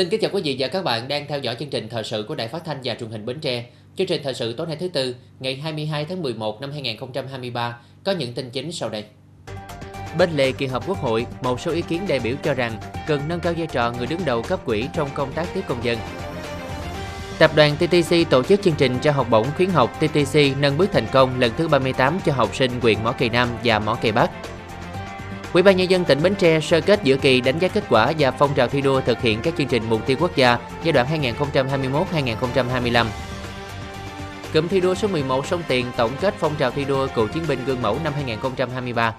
Xin kính chào quý vị và các bạn đang theo dõi chương trình thời sự của Đài Phát thanh và Truyền hình Bến Tre. Chương trình thời sự tối nay thứ tư, ngày 22 tháng 11 năm 2023 có những tin chính sau đây. Bên lề kỳ họp Quốc hội, một số ý kiến đại biểu cho rằng cần nâng cao vai trò người đứng đầu cấp quỹ trong công tác tiếp công dân. Tập đoàn TTC tổ chức chương trình cho học bổng khuyến học TTC nâng bước thành công lần thứ 38 cho học sinh huyện Mỏ Cày Nam và Mỏ Cày Bắc. Ủy ban nhân dân tỉnh Bến Tre sơ kết giữa kỳ đánh giá kết quả và phong trào thi đua thực hiện các chương trình mục tiêu quốc gia giai đoạn 2021-2025. Cụm thi đua số 11 sông Tiền tổng kết phong trào thi đua cựu chiến binh gương mẫu năm 2023.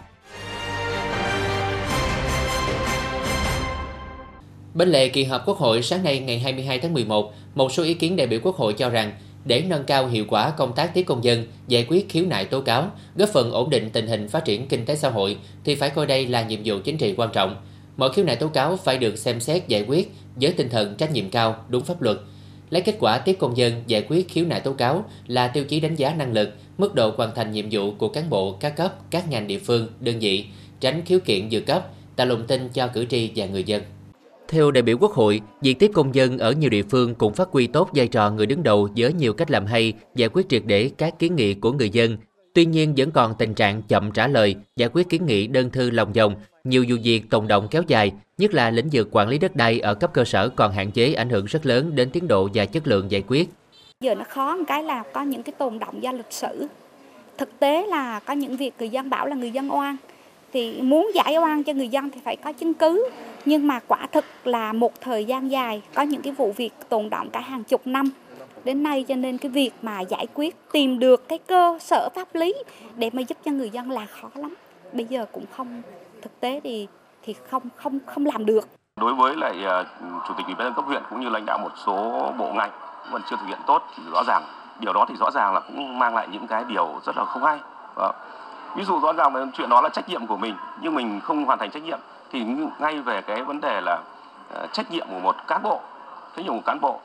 Bên lề kỳ họp Quốc hội sáng nay ngày 22 tháng 11, một số ý kiến đại biểu Quốc hội cho rằng để nâng cao hiệu quả công tác tiếp công dân, giải quyết khiếu nại tố cáo, góp phần ổn định tình hình phát triển kinh tế xã hội thì phải coi đây là nhiệm vụ chính trị quan trọng. Mọi khiếu nại tố cáo phải được xem xét giải quyết với tinh thần trách nhiệm cao, đúng pháp luật. Lấy kết quả tiếp công dân giải quyết khiếu nại tố cáo là tiêu chí đánh giá năng lực, mức độ hoàn thành nhiệm vụ của cán bộ các cấp, các ngành địa phương, đơn vị, tránh khiếu kiện dự cấp, tạo lòng tin cho cử tri và người dân. Theo đại biểu Quốc hội, việc tiếp công dân ở nhiều địa phương cũng phát huy tốt vai trò người đứng đầu với nhiều cách làm hay, giải quyết triệt để các kiến nghị của người dân. Tuy nhiên vẫn còn tình trạng chậm trả lời, giải quyết kiến nghị đơn thư lòng vòng, nhiều vụ việc tồn động kéo dài, nhất là lĩnh vực quản lý đất đai ở cấp cơ sở còn hạn chế ảnh hưởng rất lớn đến tiến độ và chất lượng giải quyết. Giờ nó khó một cái là có những cái tồn động do lịch sử. Thực tế là có những việc người dân bảo là người dân oan, thì muốn giải oan cho người dân thì phải có chứng cứ. Nhưng mà quả thực là một thời gian dài, có những cái vụ việc tồn động cả hàng chục năm. Đến nay cho nên cái việc mà giải quyết, tìm được cái cơ sở pháp lý để mà giúp cho người dân là khó lắm. Bây giờ cũng không, thực tế thì thì không không không làm được. Đối với lại à, chủ tịch ủy ban nhân cấp huyện cũng như lãnh đạo một số bộ ngành vẫn chưa thực hiện tốt thì rõ ràng, điều đó thì rõ ràng là cũng mang lại những cái điều rất là không hay ví dụ rõ ràng là chuyện đó là trách nhiệm của mình, nhưng mình không hoàn thành trách nhiệm, thì ngay về cái vấn đề là ờ, trách nhiệm của một cán bộ, trách nhiệm của cán bộ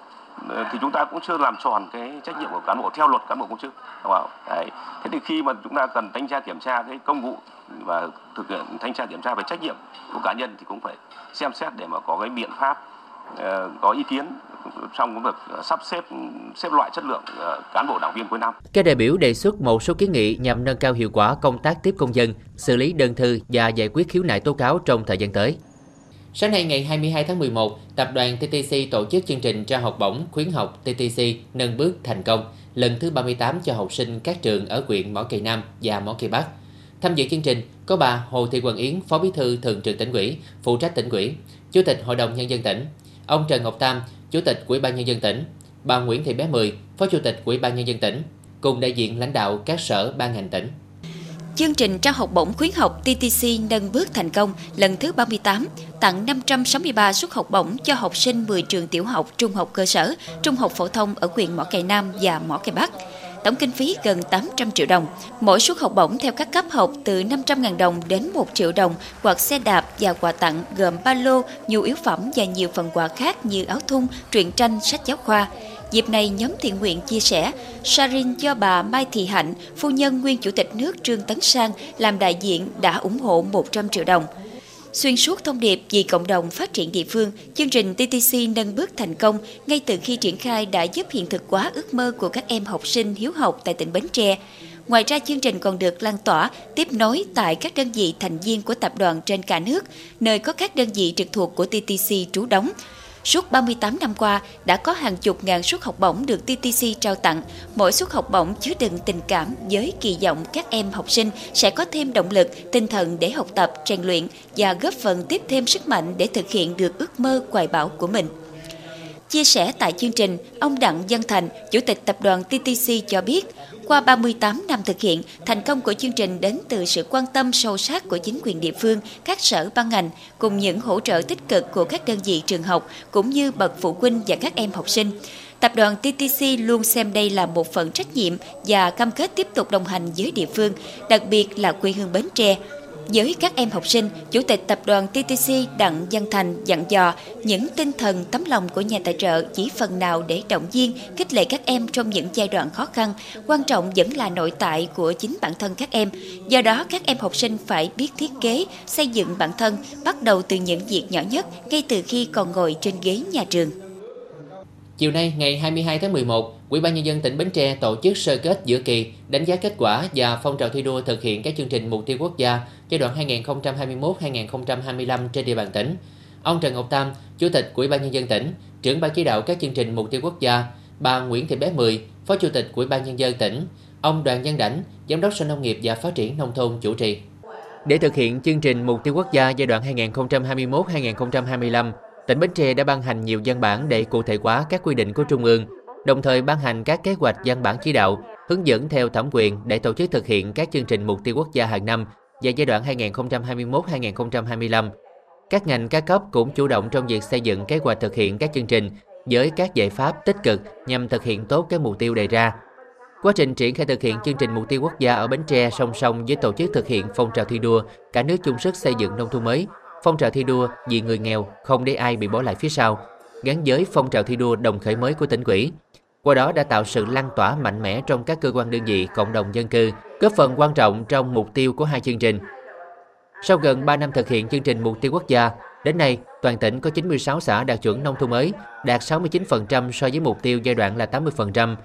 ờ, thì chúng ta cũng chưa làm tròn cái trách nhiệm của cán bộ theo luật cán bộ công chức, đúng không? Đấy. thế thì khi mà chúng ta cần thanh tra kiểm tra cái công vụ và thực hiện thanh tra kiểm tra về trách nhiệm của cá nhân thì cũng phải xem xét để mà có cái biện pháp ờ, có ý kiến trong cái việc ờ, sắp xếp xếp loại chất lượng ờ, cán bộ đảng viên cuối năm. Các đại biểu đề xuất một số kiến nghị nhằm nâng cao hiệu quả công tác tiếp công dân, xử lý đơn thư và giải quyết khiếu nại tố cáo trong thời gian tới. Sáng nay ngày 22 tháng 11, tập đoàn TTC tổ chức chương trình trao học bổng khuyến học TTC nâng bước thành công lần thứ 38 cho học sinh các trường ở huyện Mỏ Cày Nam và Mỏ Cày Bắc. Tham dự chương trình có bà Hồ Thị Quần Yến, Phó Bí thư Thường trực tỉnh ủy, phụ trách tỉnh ủy, Chủ tịch Hội đồng nhân dân tỉnh, ông Trần Ngọc Tam, Chủ tịch Ủy ban nhân dân tỉnh, bà Nguyễn Thị Bé Mười, Phó Chủ tịch Ủy ban nhân dân tỉnh, cùng đại diện lãnh đạo các sở ban ngành tỉnh. Chương trình trao học bổng khuyến học TTC nâng bước thành công lần thứ 38, tặng 563 suất học bổng cho học sinh 10 trường tiểu học, trung học cơ sở, trung học phổ thông ở huyện Mỏ Cày Nam và Mỏ Cày Bắc tổng kinh phí gần 800 triệu đồng. Mỗi suất học bổng theo các cấp học từ 500.000 đồng đến 1 triệu đồng, hoặc xe đạp và quà tặng gồm ba lô, nhu yếu phẩm và nhiều phần quà khác như áo thun, truyện tranh, sách giáo khoa. Dịp này, nhóm thiện nguyện chia sẻ, Sarin do bà Mai Thị Hạnh, phu nhân nguyên chủ tịch nước Trương Tấn Sang làm đại diện đã ủng hộ 100 triệu đồng. Xuyên suốt thông điệp vì cộng đồng phát triển địa phương, chương trình TTC nâng bước thành công ngay từ khi triển khai đã giúp hiện thực hóa ước mơ của các em học sinh hiếu học tại tỉnh Bến Tre. Ngoài ra, chương trình còn được lan tỏa, tiếp nối tại các đơn vị thành viên của tập đoàn trên cả nước, nơi có các đơn vị trực thuộc của TTC trú đóng, Suốt 38 năm qua, đã có hàng chục ngàn suất học bổng được TTC trao tặng. Mỗi suất học bổng chứa đựng tình cảm với kỳ vọng các em học sinh sẽ có thêm động lực, tinh thần để học tập, rèn luyện và góp phần tiếp thêm sức mạnh để thực hiện được ước mơ hoài bão của mình. Chia sẻ tại chương trình, ông Đặng Văn Thành, Chủ tịch Tập đoàn TTC cho biết, qua 38 năm thực hiện, thành công của chương trình đến từ sự quan tâm sâu sắc của chính quyền địa phương, các sở ban ngành, cùng những hỗ trợ tích cực của các đơn vị trường học, cũng như bậc phụ huynh và các em học sinh. Tập đoàn TTC luôn xem đây là một phần trách nhiệm và cam kết tiếp tục đồng hành với địa phương, đặc biệt là quê hương Bến Tre, với các em học sinh, Chủ tịch Tập đoàn TTC Đặng Văn Thành dặn dò những tinh thần tấm lòng của nhà tài trợ chỉ phần nào để động viên, khích lệ các em trong những giai đoạn khó khăn. Quan trọng vẫn là nội tại của chính bản thân các em. Do đó, các em học sinh phải biết thiết kế, xây dựng bản thân, bắt đầu từ những việc nhỏ nhất ngay từ khi còn ngồi trên ghế nhà trường. Chiều nay, ngày 22 tháng 11, Ủy ban nhân dân tỉnh Bến Tre tổ chức sơ kết giữa kỳ, đánh giá kết quả và phong trào thi đua thực hiện các chương trình mục tiêu quốc gia giai đoạn 2021-2025 trên địa bàn tỉnh. Ông Trần Ngọc Tam, Chủ tịch Ủy ban nhân dân tỉnh, trưởng ban chỉ đạo các chương trình mục tiêu quốc gia, bà Nguyễn Thị Bé Mười, Phó Chủ tịch Ủy ban nhân dân tỉnh, ông Đoàn Văn Đảnh, Giám đốc Sở Nông nghiệp và Phát triển nông thôn chủ trì. Để thực hiện chương trình mục tiêu quốc gia giai đoạn 2021-2025, tỉnh Bến Tre đã ban hành nhiều văn bản để cụ thể hóa các quy định của Trung ương, đồng thời ban hành các kế hoạch văn bản chỉ đạo, hướng dẫn theo thẩm quyền để tổ chức thực hiện các chương trình mục tiêu quốc gia hàng năm và giai đoạn 2021-2025. Các ngành các cấp cũng chủ động trong việc xây dựng kế hoạch thực hiện các chương trình với các giải pháp tích cực nhằm thực hiện tốt các mục tiêu đề ra. Quá trình triển khai thực hiện chương trình mục tiêu quốc gia ở Bến Tre song song với tổ chức thực hiện phong trào thi đua cả nước chung sức xây dựng nông thôn mới, phong trào thi đua vì người nghèo không để ai bị bỏ lại phía sau, gắn với phong trào thi đua đồng khởi mới của tỉnh ủy. Qua đó đã tạo sự lan tỏa mạnh mẽ trong các cơ quan đơn vị, cộng đồng dân cư, góp phần quan trọng trong mục tiêu của hai chương trình. Sau gần 3 năm thực hiện chương trình mục tiêu quốc gia, đến nay toàn tỉnh có 96 xã đạt chuẩn nông thôn mới, đạt 69% so với mục tiêu giai đoạn là 80%.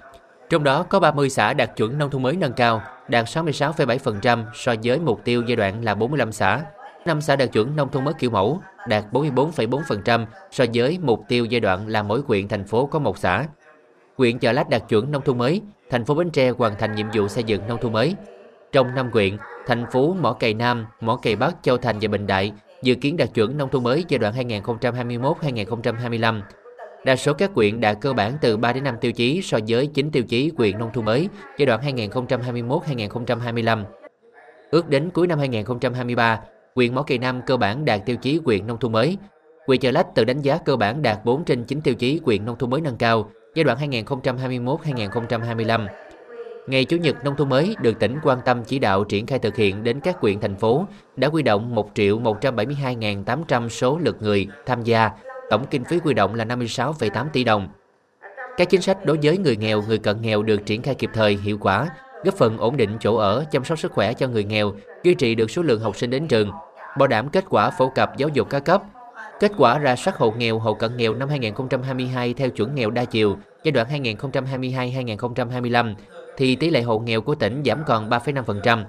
Trong đó có 30 xã đạt chuẩn nông thôn mới nâng cao, đạt 66,7% so với mục tiêu giai đoạn là 45 xã. 5 xã đạt chuẩn nông thôn mới kiểu mẫu, đạt 44,4% so với mục tiêu giai đoạn là mỗi huyện thành phố có một xã. Huyện Chợ Lách đạt chuẩn nông thôn mới, thành phố Bến Tre hoàn thành nhiệm vụ xây dựng nông thôn mới. Trong năm huyện, thành phố Mỏ Cày Nam, Mỏ Cày Bắc, Châu Thành và Bình Đại dự kiến đạt chuẩn nông thôn mới giai đoạn 2021-2025. Đa số các huyện đạt cơ bản từ 3 đến 5 tiêu chí so với 9 tiêu chí huyện nông thôn mới giai đoạn 2021-2025. Ước đến cuối năm 2023, huyện Mỏ Cày Nam cơ bản đạt tiêu chí huyện nông thôn mới. Huyện Chợ Lách tự đánh giá cơ bản đạt 4 trên 9 tiêu chí huyện nông thôn mới nâng cao giai đoạn 2021-2025. Ngày Chủ nhật Nông thôn mới được tỉnh quan tâm chỉ đạo triển khai thực hiện đến các huyện thành phố đã quy động 1 triệu 172.800 số lượt người tham gia, tổng kinh phí quy động là 56,8 tỷ đồng. Các chính sách đối với người nghèo, người cận nghèo được triển khai kịp thời, hiệu quả, góp phần ổn định chỗ ở, chăm sóc sức khỏe cho người nghèo, duy trì được số lượng học sinh đến trường, bảo đảm kết quả phổ cập giáo dục các cấp, Kết quả ra soát hộ nghèo, hộ cận nghèo năm 2022 theo chuẩn nghèo đa chiều giai đoạn 2022-2025 thì tỷ lệ hộ nghèo của tỉnh giảm còn 3,5%.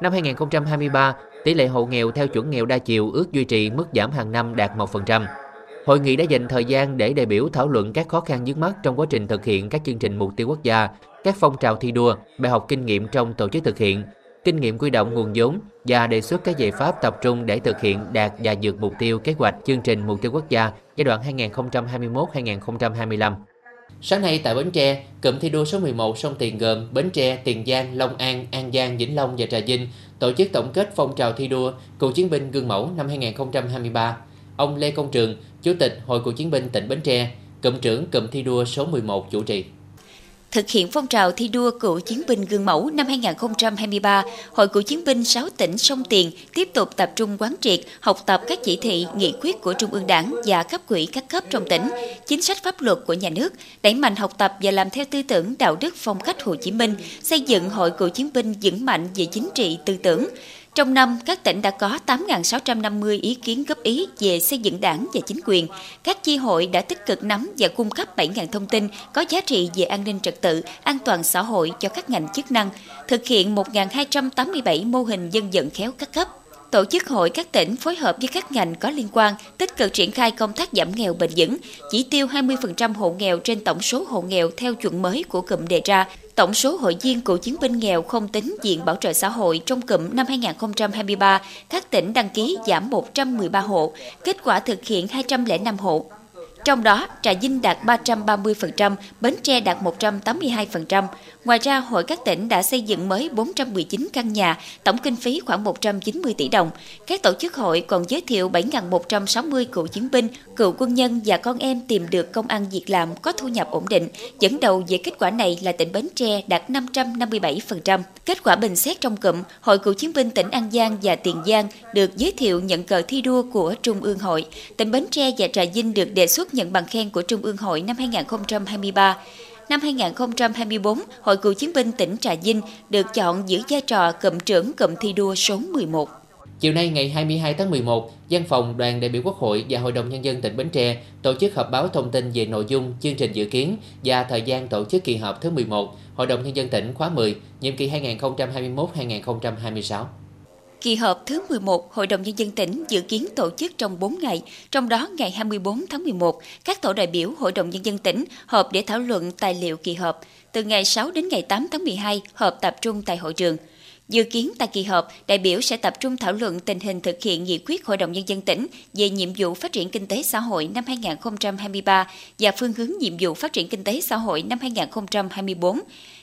Năm 2023, tỷ lệ hộ nghèo theo chuẩn nghèo đa chiều ước duy trì mức giảm hàng năm đạt 1%. Hội nghị đã dành thời gian để đại biểu thảo luận các khó khăn vướng mắt trong quá trình thực hiện các chương trình mục tiêu quốc gia, các phong trào thi đua, bài học kinh nghiệm trong tổ chức thực hiện, kinh nghiệm quy động nguồn vốn và đề xuất các giải pháp tập trung để thực hiện đạt và vượt mục tiêu kế hoạch chương trình mục tiêu quốc gia giai đoạn 2021-2025. Sáng nay tại Bến Tre, cụm thi đua số 11 sông Tiền gồm Bến Tre, Tiền Giang, Long An, An Giang, Vĩnh Long và Trà Vinh tổ chức tổng kết phong trào thi đua cựu chiến binh gương mẫu năm 2023. Ông Lê Công Trường, Chủ tịch Hội cựu chiến binh tỉnh Bến Tre, cụm trưởng cụm thi đua số 11 chủ trì. Thực hiện phong trào thi đua cựu chiến binh gương mẫu năm 2023, Hội cựu chiến binh 6 tỉnh sông Tiền tiếp tục tập trung quán triệt, học tập các chỉ thị, nghị quyết của Trung ương Đảng và cấp quỹ các cấp trong tỉnh, chính sách pháp luật của nhà nước, đẩy mạnh học tập và làm theo tư tưởng đạo đức phong cách Hồ Chí Minh, xây dựng Hội cựu chiến binh vững mạnh về chính trị tư tưởng, trong năm, các tỉnh đã có 8.650 ý kiến góp ý về xây dựng đảng và chính quyền. Các chi hội đã tích cực nắm và cung cấp 7.000 thông tin có giá trị về an ninh trật tự, an toàn xã hội cho các ngành chức năng, thực hiện 1.287 mô hình dân vận khéo các cấp tổ chức hội các tỉnh phối hợp với các ngành có liên quan tích cực triển khai công tác giảm nghèo bền vững, chỉ tiêu 20% hộ nghèo trên tổng số hộ nghèo theo chuẩn mới của cụm đề ra. Tổng số hội viên cựu chiến binh nghèo không tính diện bảo trợ xã hội trong cụm năm 2023, các tỉnh đăng ký giảm 113 hộ, kết quả thực hiện 205 hộ. Trong đó, Trà Vinh đạt 330%, Bến Tre đạt 182%. Ngoài ra, Hội các tỉnh đã xây dựng mới 419 căn nhà, tổng kinh phí khoảng 190 tỷ đồng. Các tổ chức hội còn giới thiệu 7.160 cựu chiến binh, cựu quân nhân và con em tìm được công ăn việc làm có thu nhập ổn định. Dẫn đầu về kết quả này là tỉnh Bến Tre đạt 557%. Kết quả bình xét trong cụm, Hội cựu chiến binh tỉnh An Giang và Tiền Giang được giới thiệu nhận cờ thi đua của Trung ương hội. Tỉnh Bến Tre và Trà Vinh được đề xuất nhận bằng khen của Trung ương hội năm 2023. Năm 2024, Hội cựu chiến binh tỉnh Trà Vinh được chọn giữ vai trò cụm trưởng cụm thi đua số 11. Chiều nay ngày 22 tháng 11, Văn phòng Đoàn đại biểu Quốc hội và Hội đồng Nhân dân tỉnh Bến Tre tổ chức họp báo thông tin về nội dung, chương trình dự kiến và thời gian tổ chức kỳ họp thứ 11 Hội đồng Nhân dân tỉnh khóa 10, nhiệm kỳ 2021-2026. Kỳ họp thứ 11 Hội đồng Nhân dân tỉnh dự kiến tổ chức trong 4 ngày, trong đó ngày 24 tháng 11, các tổ đại biểu Hội đồng Nhân dân tỉnh họp để thảo luận tài liệu kỳ họp. Từ ngày 6 đến ngày 8 tháng 12, họp tập trung tại hội trường. Dự kiến tại kỳ họp, đại biểu sẽ tập trung thảo luận tình hình thực hiện nghị quyết Hội đồng Nhân dân tỉnh về nhiệm vụ phát triển kinh tế xã hội năm 2023 và phương hướng nhiệm vụ phát triển kinh tế xã hội năm 2024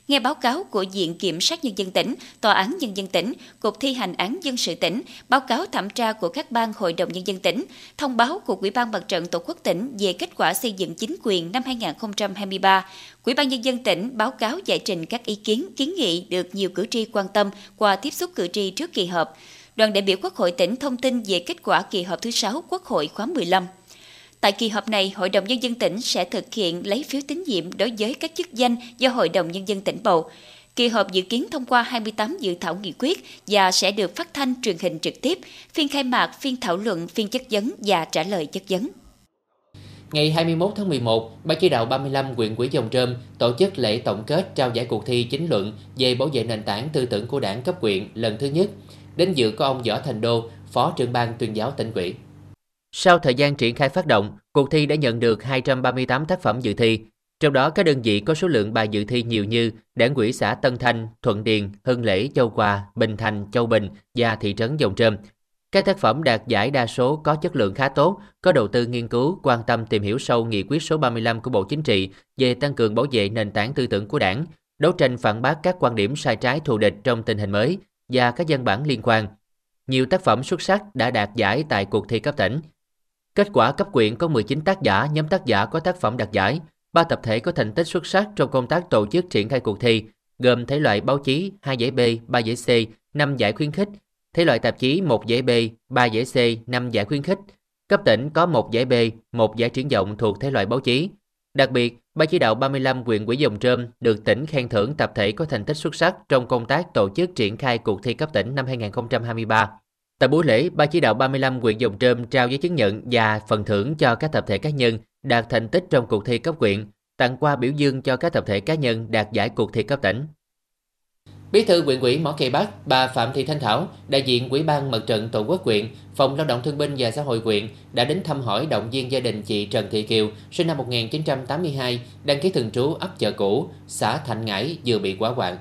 nghe báo cáo của Viện Kiểm sát Nhân dân tỉnh, Tòa án Nhân dân tỉnh, Cục Thi hành án dân sự tỉnh, báo cáo thẩm tra của các ban Hội đồng Nhân dân tỉnh, thông báo của Ủy ban Mặt trận Tổ quốc tỉnh về kết quả xây dựng chính quyền năm 2023. Ủy ban Nhân dân tỉnh báo cáo giải trình các ý kiến, kiến nghị được nhiều cử tri quan tâm qua tiếp xúc cử tri trước kỳ họp. Đoàn đại biểu Quốc hội tỉnh thông tin về kết quả kỳ họp thứ 6 Quốc hội khóa 15. Tại kỳ họp này, Hội đồng Nhân dân tỉnh sẽ thực hiện lấy phiếu tín nhiệm đối với các chức danh do Hội đồng Nhân dân tỉnh bầu. Kỳ họp dự kiến thông qua 28 dự thảo nghị quyết và sẽ được phát thanh truyền hình trực tiếp, phiên khai mạc, phiên thảo luận, phiên chất vấn và trả lời chất vấn. Ngày 21 tháng 11, Ban chỉ đạo 35 huyện quỹ Dòng Trơm tổ chức lễ tổng kết trao giải cuộc thi chính luận về bảo vệ nền tảng tư tưởng của đảng cấp huyện lần thứ nhất. Đến dự có ông Võ Thành Đô, Phó trưởng ban tuyên giáo tỉnh quỹ. Sau thời gian triển khai phát động, cuộc thi đã nhận được 238 tác phẩm dự thi. Trong đó các đơn vị có số lượng bài dự thi nhiều như Đảng ủy xã Tân Thanh, Thuận Điền, Hưng Lễ, Châu Hòa, Bình Thành, Châu Bình và thị trấn Dòng Trơm. Các tác phẩm đạt giải đa số có chất lượng khá tốt, có đầu tư nghiên cứu, quan tâm tìm hiểu sâu nghị quyết số 35 của Bộ Chính trị về tăng cường bảo vệ nền tảng tư tưởng của Đảng, đấu tranh phản bác các quan điểm sai trái thù địch trong tình hình mới và các văn bản liên quan. Nhiều tác phẩm xuất sắc đã đạt giải tại cuộc thi cấp tỉnh. Kết quả cấp quyện có 19 tác giả, nhóm tác giả có tác phẩm đạt giải, ba tập thể có thành tích xuất sắc trong công tác tổ chức triển khai cuộc thi, gồm thể loại báo chí 2 giải B, 3 giải C, 5 giải khuyến khích, thể loại tạp chí 1 giải B, 3 giải C, 5 giải khuyến khích. Cấp tỉnh có 1 giải B, 1 giải triển vọng thuộc thể loại báo chí. Đặc biệt, Ban chỉ đạo 35 huyện quỹ Dòng Trơm được tỉnh khen thưởng tập thể có thành tích xuất sắc trong công tác tổ chức triển khai cuộc thi cấp tỉnh năm 2023. Tại buổi lễ, Ban chỉ đạo 35 huyện Dòng Trơm trao giấy chứng nhận và phần thưởng cho các tập thể cá nhân đạt thành tích trong cuộc thi cấp huyện, tặng quà biểu dương cho các tập thể cá nhân đạt giải cuộc thi cấp tỉnh. Bí thư huyện ủy Mỏ Cày Bắc, bà Phạm Thị Thanh Thảo, đại diện Ủy ban Mặt trận Tổ quốc huyện, Phòng Lao động Thương binh và Xã hội huyện đã đến thăm hỏi động viên gia đình chị Trần Thị Kiều, sinh năm 1982, đăng ký thường trú ấp chợ cũ, xã Thạnh Ngãi vừa bị quá hoạn.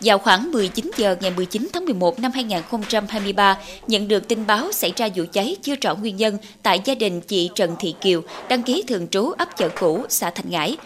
Vào khoảng 19 giờ ngày 19 tháng 11 năm 2023, nhận được tin báo xảy ra vụ cháy chưa rõ nguyên nhân tại gia đình chị Trần Thị Kiều, đăng ký thường trú ấp chợ cũ, xã Thành Ngãi.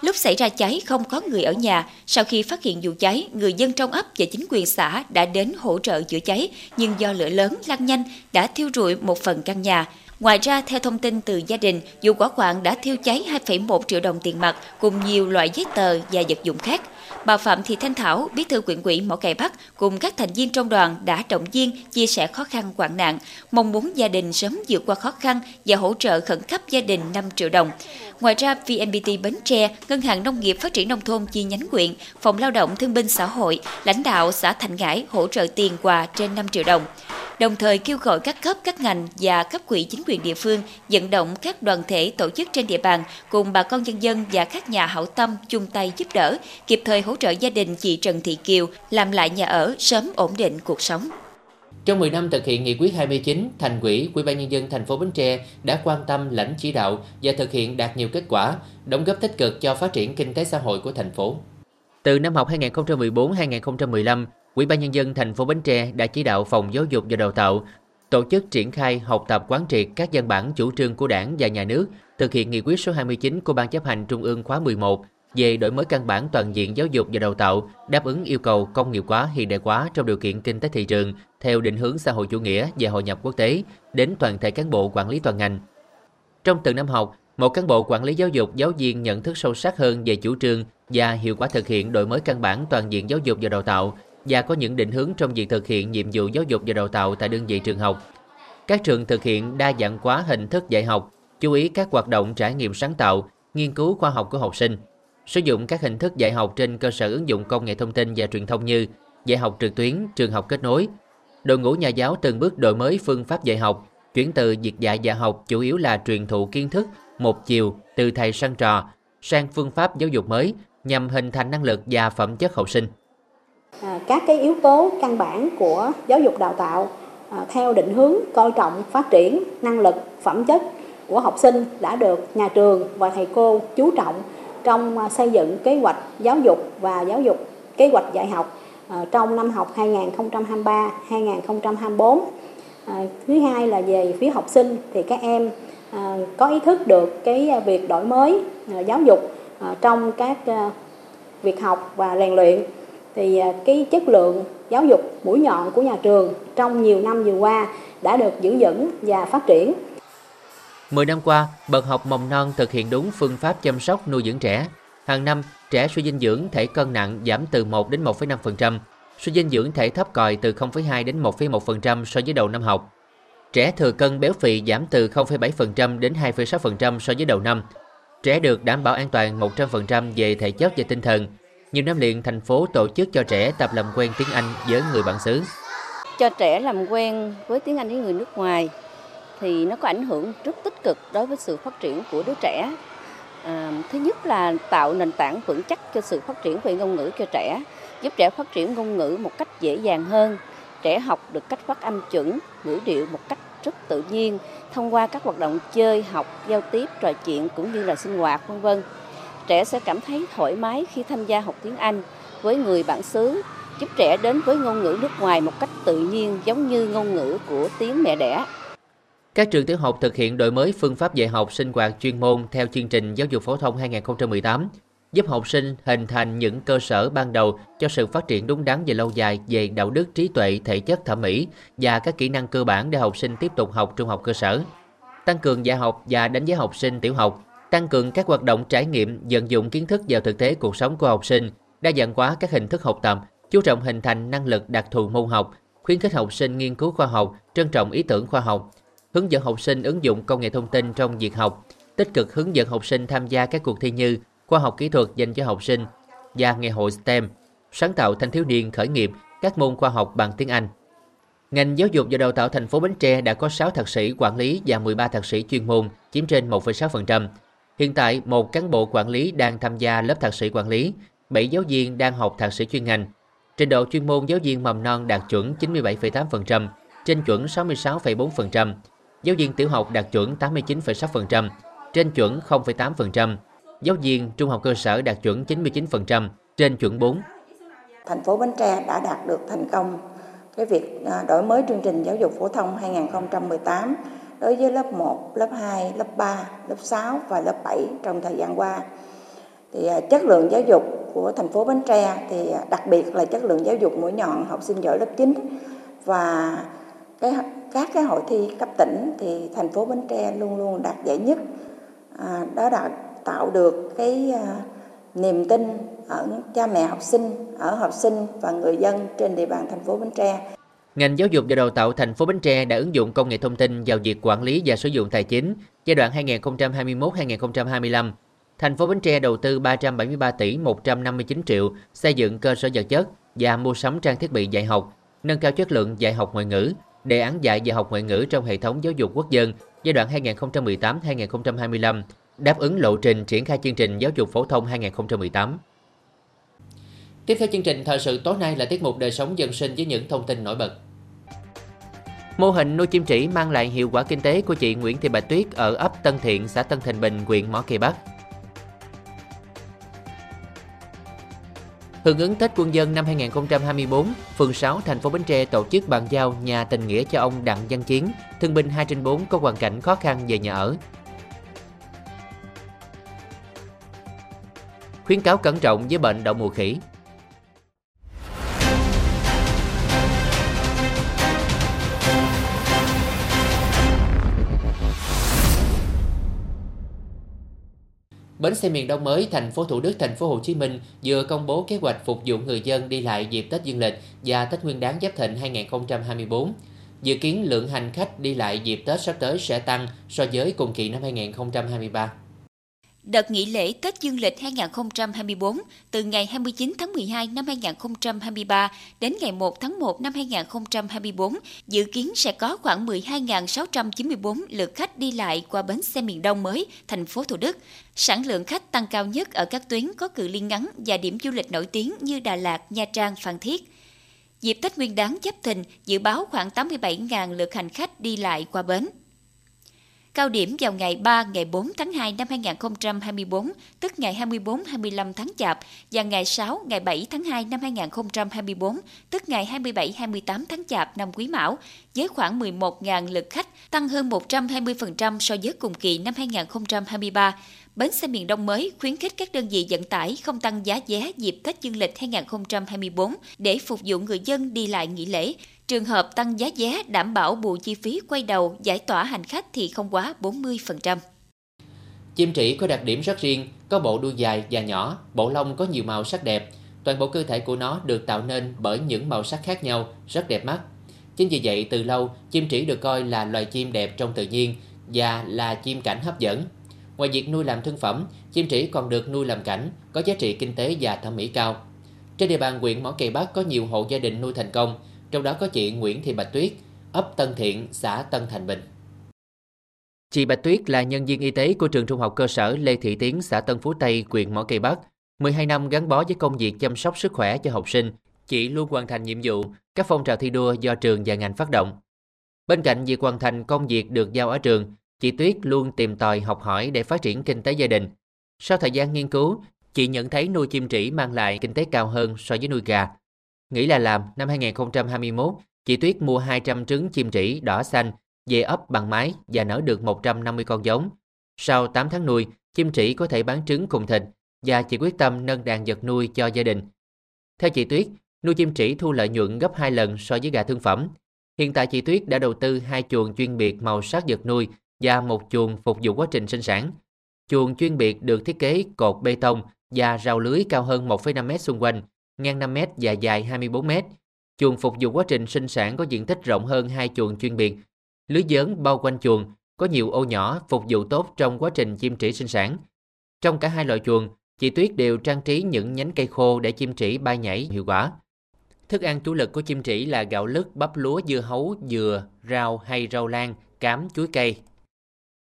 Lúc xảy ra cháy không có người ở nhà, sau khi phát hiện vụ cháy, người dân trong ấp và chính quyền xã đã đến hỗ trợ chữa cháy, nhưng do lửa lớn lan nhanh đã thiêu rụi một phần căn nhà. Ngoài ra, theo thông tin từ gia đình, vụ quả hoạn đã thiêu cháy 2,1 triệu đồng tiền mặt cùng nhiều loại giấy tờ và vật dụng khác. Bà Phạm Thị Thanh Thảo, bí thư quyện ủy Mỏ Cày Bắc cùng các thành viên trong đoàn đã động viên, chia sẻ khó khăn hoạn nạn, mong muốn gia đình sớm vượt qua khó khăn và hỗ trợ khẩn cấp gia đình 5 triệu đồng. Ngoài ra, VNPT Bến Tre, Ngân hàng Nông nghiệp Phát triển Nông thôn chi nhánh quyện, Phòng Lao động Thương binh Xã hội, lãnh đạo xã Thành Ngãi hỗ trợ tiền quà trên 5 triệu đồng đồng thời kêu gọi các cấp, các ngành và cấp quỹ chính quyền địa phương vận động các đoàn thể tổ chức trên địa bàn cùng bà con nhân dân và các nhà hảo tâm chung tay giúp đỡ, kịp thời hỗ trợ gia đình chị Trần Thị Kiều làm lại nhà ở sớm ổn định cuộc sống. Trong 10 năm thực hiện nghị quyết 29, Thành ủy, Ủy ban nhân dân thành phố Bến Tre đã quan tâm lãnh chỉ đạo và thực hiện đạt nhiều kết quả, đóng góp tích cực cho phát triển kinh tế xã hội của thành phố. Từ năm học 2014-2015, Ủy ban nhân dân thành phố Bến Tre đã chỉ đạo phòng giáo dục và đào tạo tổ chức triển khai học tập quán triệt các văn bản chủ trương của Đảng và Nhà nước thực hiện nghị quyết số 29 của Ban chấp hành Trung ương khóa 11 về đổi mới căn bản toàn diện giáo dục và đào tạo, đáp ứng yêu cầu công nghiệp hóa, hiện đại hóa trong điều kiện kinh tế thị trường theo định hướng xã hội chủ nghĩa và hội nhập quốc tế đến toàn thể cán bộ quản lý toàn ngành. Trong từng năm học, một cán bộ quản lý giáo dục giáo viên nhận thức sâu sắc hơn về chủ trương và hiệu quả thực hiện đổi mới căn bản toàn diện giáo dục và đào tạo và có những định hướng trong việc thực hiện nhiệm vụ giáo dục và đào tạo tại đơn vị trường học. Các trường thực hiện đa dạng hóa hình thức dạy học, chú ý các hoạt động trải nghiệm sáng tạo, nghiên cứu khoa học của học sinh, sử dụng các hình thức dạy học trên cơ sở ứng dụng công nghệ thông tin và truyền thông như dạy học trực tuyến, trường học kết nối. Đội ngũ nhà giáo từng bước đổi mới phương pháp dạy học, chuyển từ việc dạy và học chủ yếu là truyền thụ kiến thức một chiều từ thầy sang trò sang phương pháp giáo dục mới nhằm hình thành năng lực và phẩm chất học sinh. À, các cái yếu tố căn bản của giáo dục đào tạo à, theo định hướng coi trọng phát triển năng lực, phẩm chất của học sinh đã được nhà trường và thầy cô chú trọng trong à, xây dựng kế hoạch giáo dục và giáo dục kế hoạch dạy học trong năm học 2023-2024. Thứ hai là về phía học sinh thì các em có ý thức được cái việc đổi mới giáo dục trong các việc học và rèn luyện thì à, cái chất lượng giáo dục mũi nhọn của nhà trường trong nhiều năm vừa qua đã được giữ vững và phát triển. 10 năm qua, bậc học mầm non thực hiện đúng phương pháp chăm sóc nuôi dưỡng trẻ. Hàng năm, trẻ suy dinh dưỡng thể cân nặng giảm từ 1 đến 1,5%, suy dinh dưỡng thể thấp còi từ 0,2 đến 1,1% so với đầu năm học. Trẻ thừa cân béo phì giảm từ 0,7% đến 2,6% so với đầu năm. Trẻ được đảm bảo an toàn 100% về thể chất và tinh thần, nhiều năm liền, thành phố tổ chức cho trẻ tập làm quen tiếng Anh với người bản xứ. Cho trẻ làm quen với tiếng Anh với người nước ngoài thì nó có ảnh hưởng rất tích cực đối với sự phát triển của đứa trẻ. À, thứ nhất là tạo nền tảng vững chắc cho sự phát triển về ngôn ngữ cho trẻ, giúp trẻ phát triển ngôn ngữ một cách dễ dàng hơn. Trẻ học được cách phát âm chuẩn, ngữ điệu một cách rất tự nhiên thông qua các hoạt động chơi, học, giao tiếp, trò chuyện cũng như là sinh hoạt vân vân trẻ sẽ cảm thấy thoải mái khi tham gia học tiếng Anh với người bản xứ, giúp trẻ đến với ngôn ngữ nước ngoài một cách tự nhiên giống như ngôn ngữ của tiếng mẹ đẻ. Các trường tiểu học thực hiện đổi mới phương pháp dạy học sinh hoạt chuyên môn theo chương trình giáo dục phổ thông 2018, giúp học sinh hình thành những cơ sở ban đầu cho sự phát triển đúng đắn và lâu dài về đạo đức, trí tuệ, thể chất, thẩm mỹ và các kỹ năng cơ bản để học sinh tiếp tục học trung học cơ sở. Tăng cường dạy học và đánh giá học sinh tiểu học tăng cường các hoạt động trải nghiệm, vận dụng kiến thức vào thực tế cuộc sống của học sinh, đa dạng hóa các hình thức học tập, chú trọng hình thành năng lực đặc thù môn học, khuyến khích học sinh nghiên cứu khoa học, trân trọng ý tưởng khoa học, hướng dẫn học sinh ứng dụng công nghệ thông tin trong việc học, tích cực hướng dẫn học sinh tham gia các cuộc thi như khoa học kỹ thuật dành cho học sinh và ngày hội STEM, sáng tạo thanh thiếu niên khởi nghiệp các môn khoa học bằng tiếng Anh. Ngành giáo dục và đào tạo thành phố Bến Tre đã có 6 thạc sĩ quản lý và 13 thạc sĩ chuyên môn, chiếm trên 1,6%. Hiện tại, một cán bộ quản lý đang tham gia lớp thạc sĩ quản lý, 7 giáo viên đang học thạc sĩ chuyên ngành. Trình độ chuyên môn giáo viên mầm non đạt chuẩn 97,8%, trên chuẩn 66,4%. Giáo viên tiểu học đạt chuẩn 89,6%, trên chuẩn 0,8%. Giáo viên trung học cơ sở đạt chuẩn 99%, trên chuẩn 4. Thành phố Bến Tre đã đạt được thành công cái việc à, đổi mới chương trình giáo dục phổ thông 2018 đối với lớp 1, lớp 2, lớp 3, lớp 6 và lớp 7 trong thời gian qua. Thì à, chất lượng giáo dục của thành phố Bến Tre thì à, đặc biệt là chất lượng giáo dục mũi nhọn học sinh giỏi lớp 9 và cái các cái hội thi cấp tỉnh thì thành phố Bến Tre luôn luôn đạt giải nhất. À, đó đã tạo được cái à, niềm tin ở cha mẹ học sinh, ở học sinh và người dân trên địa bàn thành phố Bến Tre. Ngành giáo dục và đào tạo thành phố Bến Tre đã ứng dụng công nghệ thông tin vào việc quản lý và sử dụng tài chính giai đoạn 2021-2025. Thành phố Bến Tre đầu tư 373 tỷ 159 triệu xây dựng cơ sở vật chất và mua sắm trang thiết bị dạy học, nâng cao chất lượng dạy học ngoại ngữ, đề án dạy và học ngoại ngữ trong hệ thống giáo dục quốc dân giai đoạn 2018-2025, đáp ứng lộ trình triển khai chương trình giáo dục phổ thông 2018. Tiếp theo chương trình thời sự tối nay là tiết mục đời sống dân sinh với những thông tin nổi bật. Mô hình nuôi chim trĩ mang lại hiệu quả kinh tế của chị Nguyễn Thị Bạch Tuyết ở ấp Tân Thiện, xã Tân Thành Bình, huyện Mỏ Cày Bắc. Hưởng ứng Tết Quân dân năm 2024, phường 6 thành phố Bến Tre tổ chức bàn giao nhà tình nghĩa cho ông Đặng Văn Chiến, thương binh 2 trên 4 có hoàn cảnh khó khăn về nhà ở. Khuyến cáo cẩn trọng với bệnh đậu mùa khỉ. Bến xe miền Đông mới thành phố Thủ Đức, thành phố Hồ Chí Minh vừa công bố kế hoạch phục vụ người dân đi lại dịp Tết Dương lịch và Tết Nguyên đán Giáp Thịnh 2024. Dự kiến lượng hành khách đi lại dịp Tết sắp tới sẽ tăng so với cùng kỳ năm 2023. Đợt nghỉ lễ Tết Dương lịch 2024 từ ngày 29 tháng 12 năm 2023 đến ngày 1 tháng 1 năm 2024 dự kiến sẽ có khoảng 12.694 lượt khách đi lại qua bến xe miền Đông mới, thành phố Thủ Đức. Sản lượng khách tăng cao nhất ở các tuyến có cự ly ngắn và điểm du lịch nổi tiếng như Đà Lạt, Nha Trang, Phan Thiết. Dịp Tết Nguyên đán Giáp Thìn dự báo khoảng 87.000 lượt hành khách đi lại qua bến. Cao điểm vào ngày 3, ngày 4 tháng 2 năm 2024, tức ngày 24-25 tháng Chạp, và ngày 6, ngày 7 tháng 2 năm 2024, tức ngày 27-28 tháng Chạp năm Quý Mão, với khoảng 11.000 lượt khách, tăng hơn 120% so với cùng kỳ năm 2023. Bến xe miền Đông mới khuyến khích các đơn vị vận tải không tăng giá vé dịp Tết Dương lịch 2024 để phục vụ người dân đi lại nghỉ lễ. Trường hợp tăng giá vé đảm bảo bù chi phí quay đầu giải tỏa hành khách thì không quá 40%. Chim trĩ có đặc điểm rất riêng, có bộ đuôi dài và nhỏ, bộ lông có nhiều màu sắc đẹp. Toàn bộ cơ thể của nó được tạo nên bởi những màu sắc khác nhau, rất đẹp mắt. Chính vì vậy, từ lâu, chim trĩ được coi là loài chim đẹp trong tự nhiên và là chim cảnh hấp dẫn. Ngoài việc nuôi làm thương phẩm, chim trĩ còn được nuôi làm cảnh, có giá trị kinh tế và thẩm mỹ cao. Trên địa bàn huyện Mỏ Cày Bắc có nhiều hộ gia đình nuôi thành công, trong đó có chị Nguyễn Thị Bạch Tuyết, ấp Tân Thiện, xã Tân Thành Bình. Chị Bạch Tuyết là nhân viên y tế của trường trung học cơ sở Lê Thị Tiến, xã Tân Phú Tây, huyện Mỏ Cày Bắc. 12 năm gắn bó với công việc chăm sóc sức khỏe cho học sinh, chị luôn hoàn thành nhiệm vụ, các phong trào thi đua do trường và ngành phát động. Bên cạnh việc hoàn thành công việc được giao ở trường, chị Tuyết luôn tìm tòi học hỏi để phát triển kinh tế gia đình. Sau thời gian nghiên cứu, chị nhận thấy nuôi chim trĩ mang lại kinh tế cao hơn so với nuôi gà. Nghĩ là làm, năm 2021, chị Tuyết mua 200 trứng chim trĩ đỏ xanh về ấp bằng mái và nở được 150 con giống. Sau 8 tháng nuôi, chim trĩ có thể bán trứng cùng thịt và chị quyết tâm nâng đàn vật nuôi cho gia đình. Theo chị Tuyết, nuôi chim trĩ thu lợi nhuận gấp 2 lần so với gà thương phẩm. Hiện tại chị Tuyết đã đầu tư hai chuồng chuyên biệt màu sắc vật nuôi và một chuồng phục vụ quá trình sinh sản. Chuồng chuyên biệt được thiết kế cột bê tông và rào lưới cao hơn 1,5 mét xung quanh, ngang 5 mét và dài 24 mét. Chuồng phục vụ quá trình sinh sản có diện tích rộng hơn hai chuồng chuyên biệt. Lưới dớn bao quanh chuồng có nhiều ô nhỏ phục vụ tốt trong quá trình chim trĩ sinh sản. Trong cả hai loại chuồng, chị Tuyết đều trang trí những nhánh cây khô để chim trĩ bay nhảy hiệu quả. Thức ăn chủ lực của chim trĩ là gạo lứt, bắp lúa, dưa hấu, dừa, rau hay rau lan, cám, chuối cây.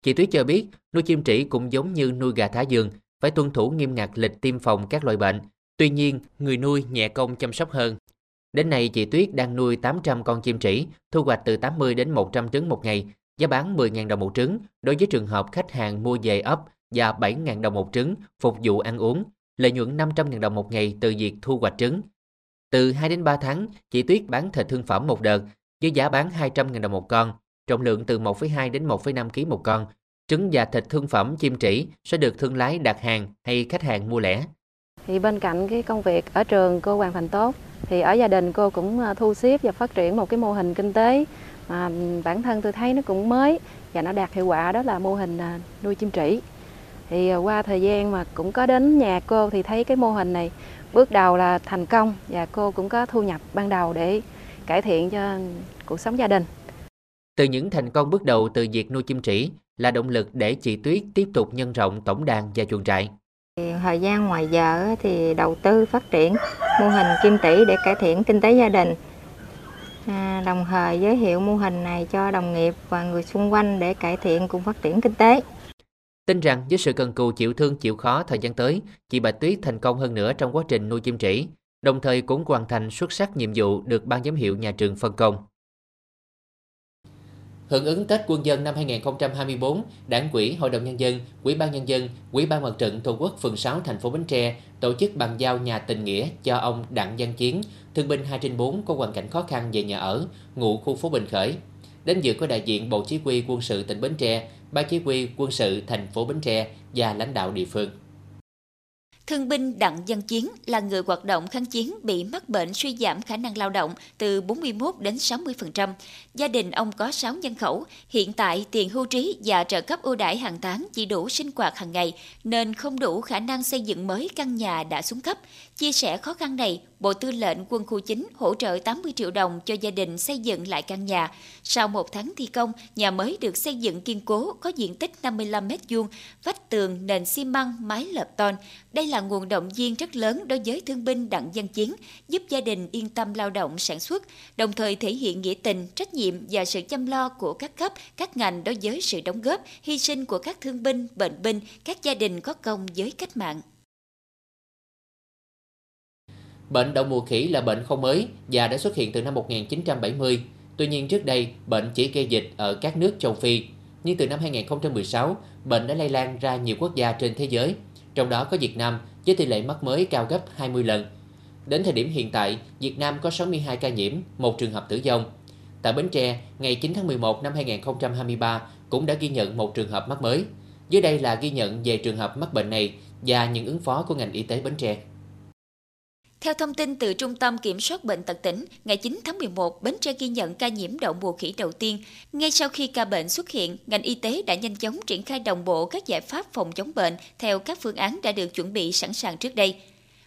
Chị Tuyết cho biết, nuôi chim trĩ cũng giống như nuôi gà thả vườn, phải tuân thủ nghiêm ngặt lịch tiêm phòng các loại bệnh. Tuy nhiên, người nuôi nhẹ công chăm sóc hơn. Đến nay, chị Tuyết đang nuôi 800 con chim trĩ, thu hoạch từ 80 đến 100 trứng một ngày, giá bán 10.000 đồng một trứng đối với trường hợp khách hàng mua về ấp và 7.000 đồng một trứng phục vụ ăn uống, lợi nhuận 500.000 đồng một ngày từ việc thu hoạch trứng. Từ 2 đến 3 tháng, chị Tuyết bán thịt thương phẩm một đợt với giá bán 200.000 đồng một con, trọng lượng từ 1,2 đến 1,5 kg một con. Trứng và thịt thương phẩm chim trĩ sẽ được thương lái đặt hàng hay khách hàng mua lẻ. Thì bên cạnh cái công việc ở trường cô hoàn thành tốt, thì ở gia đình cô cũng à, thu xếp và phát triển một cái mô hình kinh tế mà ừ, bản thân tôi thấy nó cũng mới và nó đạt hiệu quả đó là mô hình à, nuôi chim trĩ. Thì à, qua thời gian mà cũng có đến nhà cô thì thấy cái mô hình này bước đầu là thành công và cô cũng có thu nhập ban đầu để cải thiện cho cuộc sống gia đình. Từ những thành công bước đầu từ việc nuôi chim trĩ là động lực để chị Tuyết tiếp tục nhân rộng tổng đàn và chuồng trại. Thời gian ngoài giờ thì đầu tư phát triển mô hình kim tỷ để cải thiện kinh tế gia đình. À, đồng thời giới thiệu mô hình này cho đồng nghiệp và người xung quanh để cải thiện cùng phát triển kinh tế. Tin rằng với sự cần cù chịu thương chịu khó thời gian tới, chị Bạch Tuyết thành công hơn nữa trong quá trình nuôi chim trĩ, đồng thời cũng hoàn thành xuất sắc nhiệm vụ được ban giám hiệu nhà trường phân công. Hưởng ứng Tết Quân dân năm 2024, Đảng ủy, Hội đồng Nhân dân, Quỹ ban Nhân dân, Quỹ ban Mặt trận Tổ quốc phường 6 thành phố Bến Tre tổ chức bàn giao nhà tình nghĩa cho ông Đặng Văn Chiến, thương binh 2 trên 4 có hoàn cảnh khó khăn về nhà ở, ngụ khu phố Bình Khởi. Đến dự có đại diện Bộ Chỉ huy quân sự tỉnh Bến Tre, Ban Chỉ huy quân sự thành phố Bến Tre và lãnh đạo địa phương. Thương binh Đặng Văn Chiến là người hoạt động kháng chiến bị mắc bệnh suy giảm khả năng lao động từ 41 đến 60%. Gia đình ông có 6 nhân khẩu. Hiện tại tiền hưu trí và trợ cấp ưu đãi hàng tháng chỉ đủ sinh hoạt hàng ngày, nên không đủ khả năng xây dựng mới căn nhà đã xuống cấp. Chia sẻ khó khăn này, Bộ Tư lệnh Quân khu 9 hỗ trợ 80 triệu đồng cho gia đình xây dựng lại căn nhà. Sau một tháng thi công, nhà mới được xây dựng kiên cố, có diện tích 55 m2, vách tường, nền xi măng, mái lợp tôn. Đây là nguồn động viên rất lớn đối với thương binh Đặng dân Chiến, giúp gia đình yên tâm lao động sản xuất, đồng thời thể hiện nghĩa tình, trách nhiệm và sự chăm lo của các cấp, các ngành đối với sự đóng góp, hy sinh của các thương binh, bệnh binh, các gia đình có công với cách mạng. Bệnh đậu mùa khỉ là bệnh không mới và đã xuất hiện từ năm 1970. Tuy nhiên trước đây, bệnh chỉ gây dịch ở các nước châu Phi. Nhưng từ năm 2016, bệnh đã lây lan ra nhiều quốc gia trên thế giới, trong đó có Việt Nam với tỷ lệ mắc mới cao gấp 20 lần. Đến thời điểm hiện tại, Việt Nam có 62 ca nhiễm, một trường hợp tử vong. Tại Bến Tre, ngày 9 tháng 11 năm 2023 cũng đã ghi nhận một trường hợp mắc mới. Dưới đây là ghi nhận về trường hợp mắc bệnh này và những ứng phó của ngành y tế Bến Tre. Theo thông tin từ Trung tâm Kiểm soát Bệnh tật tỉnh, ngày 9 tháng 11, Bến Tre ghi nhận ca nhiễm đậu mùa khỉ đầu tiên. Ngay sau khi ca bệnh xuất hiện, ngành y tế đã nhanh chóng triển khai đồng bộ các giải pháp phòng chống bệnh theo các phương án đã được chuẩn bị sẵn sàng trước đây.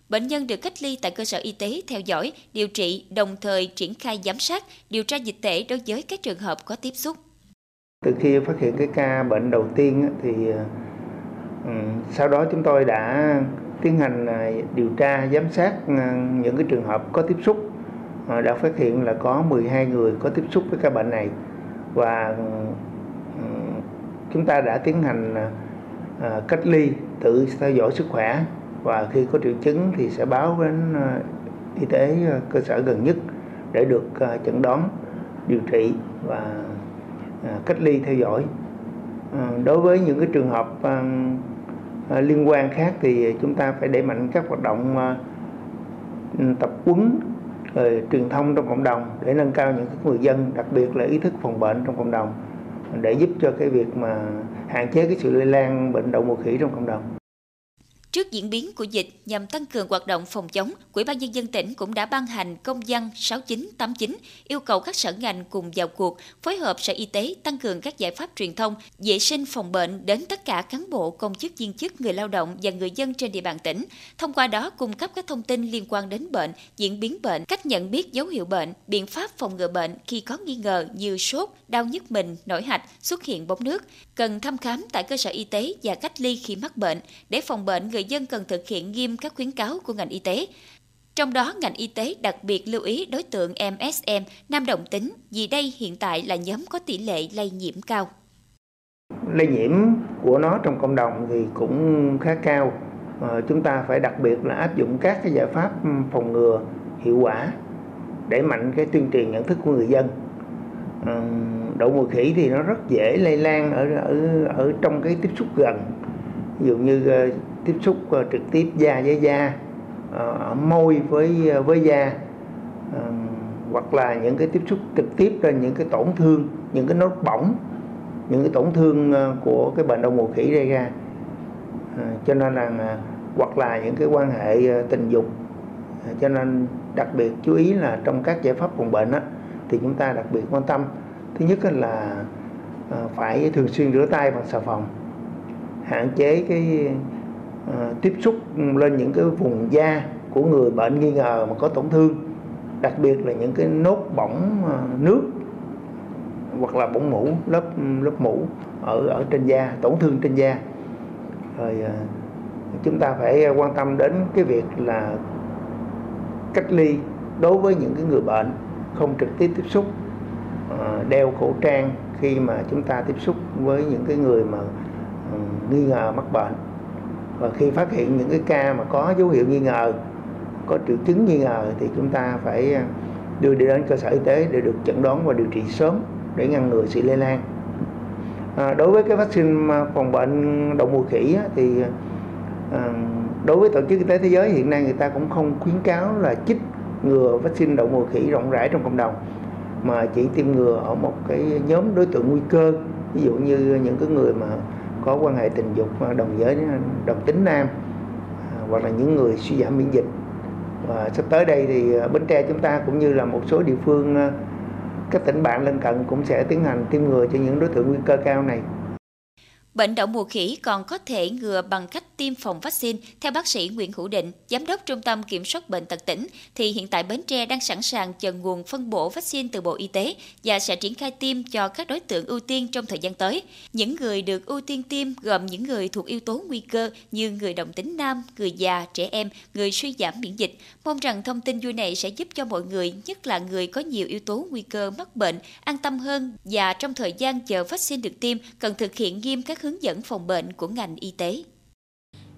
Bệnh nhân được cách ly tại cơ sở y tế theo dõi, điều trị, đồng thời triển khai giám sát, điều tra dịch tễ đối với các trường hợp có tiếp xúc. Từ khi phát hiện cái ca bệnh đầu tiên thì ừ, sau đó chúng tôi đã tiến hành à, điều tra, giám sát à, những cái trường hợp có tiếp xúc. À, đã phát hiện là có 12 người có tiếp xúc với ca bệnh này. Và ừ, chúng ta đã tiến hành cách ly, tự theo dõi sức khỏe. Và khi có triệu chứng thì sẽ báo đến y tế cơ sở gần nhất để được chẩn đoán, điều trị và cách ly theo dõi. Đối với những cái trường hợp Ờ, liên quan khác thì chúng ta phải đẩy mạnh các hoạt động ờ, ừ, tập huấn rồi truyền thông trong cộng đồng để nâng cao những người dân, đặc biệt là ý thức phòng bệnh trong cộng đồng, để giúp cho cái việc mà hạn chế cái sự lây lan bệnh đậu mùa khỉ trong cộng đồng. Trước diễn biến của dịch nhằm tăng cường hoạt động phòng chống, Ủy ban nhân dân tỉnh cũng đã ban hành công văn 6989 yêu cầu các sở ngành cùng vào cuộc, phối hợp Sở Y tế tăng cường các giải pháp truyền thông, vệ sinh phòng bệnh đến tất cả cán bộ, công chức viên chức, người lao động và người dân trên địa bàn tỉnh. Thông qua đó cung cấp các thông tin liên quan đến bệnh, diễn biến bệnh, cách nhận biết dấu hiệu bệnh, biện pháp phòng ngừa bệnh khi có nghi ngờ như sốt, đau nhức mình, nổi hạch, xuất hiện bóng nước, cần thăm khám tại cơ sở y tế và cách ly khi mắc bệnh để phòng bệnh người dân cần thực hiện nghiêm các khuyến cáo của ngành y tế. Trong đó, ngành y tế đặc biệt lưu ý đối tượng MSM, nam đồng tính, vì đây hiện tại là nhóm có tỷ lệ lây nhiễm cao. Lây nhiễm của nó trong cộng đồng thì cũng khá cao. Ờ, chúng ta phải đặc biệt là áp dụng các cái giải pháp phòng ngừa hiệu quả để mạnh cái tuyên truyền nhận thức của người dân. Ờ, đậu mùa khỉ thì nó rất dễ lây lan ở ở ở trong cái tiếp xúc gần ví dụ như ờ, tiếp xúc uh, trực tiếp da với da uh, môi với uh, với da uh, hoặc là những cái tiếp xúc trực tiếp trên những cái tổn thương những cái nốt bỏng những cái tổn thương uh, của cái bệnh đậu mùa khỉ gây ra. Uh, cho nên là uh, hoặc là những cái quan hệ uh, tình dục uh, cho nên đặc biệt chú ý là trong các giải pháp phòng bệnh đó, thì chúng ta đặc biệt quan tâm. Thứ nhất là phải thường xuyên rửa tay bằng xà phòng hạn chế cái Ờ, tiếp xúc lên những cái vùng da của người bệnh nghi ngờ mà có tổn thương, đặc biệt là những cái nốt bỏng ờ, nước hoặc là bỏng mũ lớp lớp mũ ở ở trên da, tổn thương trên da. Rồi ờ, chúng ta phải quan tâm đến cái việc là cách ly đối với những cái người bệnh không trực tiếp tiếp xúc đeo khẩu trang khi mà chúng ta tiếp xúc với những cái người mà nghi ngờ mắc bệnh và khi phát hiện những cái ca mà có dấu hiệu nghi ngờ có triệu chứng nghi ngờ thì chúng ta phải à, đưa đi đến cơ sở y tế để được chẩn đoán và điều trị sớm để ngăn ngừa sự lây lan. À, đối với cái vaccine à, phòng bệnh đậu mùa khỉ á, thì à, đối với tổ chức y tế thế giới hiện nay người ta cũng không khuyến cáo là chích ngừa vaccine đậu mùa khỉ rộng rãi trong cộng đồng mà chỉ tiêm ngừa ở một cái nhóm đối tượng nguy cơ ví dụ như những cái người mà có quan hệ tình dục ờ, đồng giới ờ, đồng tính nam à, hoặc là những người suy giảm miễn dịch và sắp tới đây thì ờ, Bến Tre chúng ta cũng như là một số địa phương các tỉnh bạn lân cận cũng sẽ tiến hành tiêm ngừa cho những đối tượng nguy cơ cao này. Bệnh đậu mùa khỉ còn có thể ngừa bằng cách tiêm phòng vaccine. Theo bác sĩ Nguyễn Hữu Định, Giám đốc Trung tâm Kiểm soát Bệnh tật tỉnh, thì hiện tại Bến Tre đang sẵn sàng chờ nguồn phân bổ vaccine từ Bộ Y tế và sẽ triển khai tiêm cho các đối tượng ưu tiên trong thời gian tới. Những người được ưu tiên tiêm gồm những người thuộc yếu tố nguy cơ như người đồng tính nam, người già, trẻ em, người suy giảm miễn dịch. Mong rằng thông tin vui này sẽ giúp cho mọi người, nhất là người có nhiều yếu tố nguy cơ mắc bệnh, an tâm hơn và trong thời gian chờ vaccine được tiêm cần thực hiện nghiêm các hướng dẫn phòng bệnh của ngành y tế.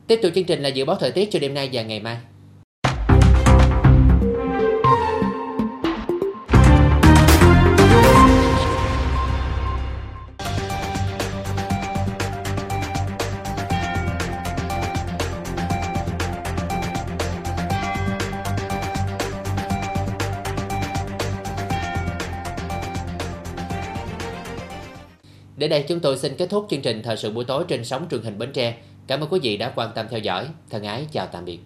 Tiếp tục chương trình là dự báo thời tiết cho đêm nay và ngày mai. Đến đây chúng tôi xin kết thúc chương trình thời sự buổi tối trên sóng truyền hình Bến Tre. Cảm ơn quý vị đã quan tâm theo dõi. Thân ái chào tạm biệt.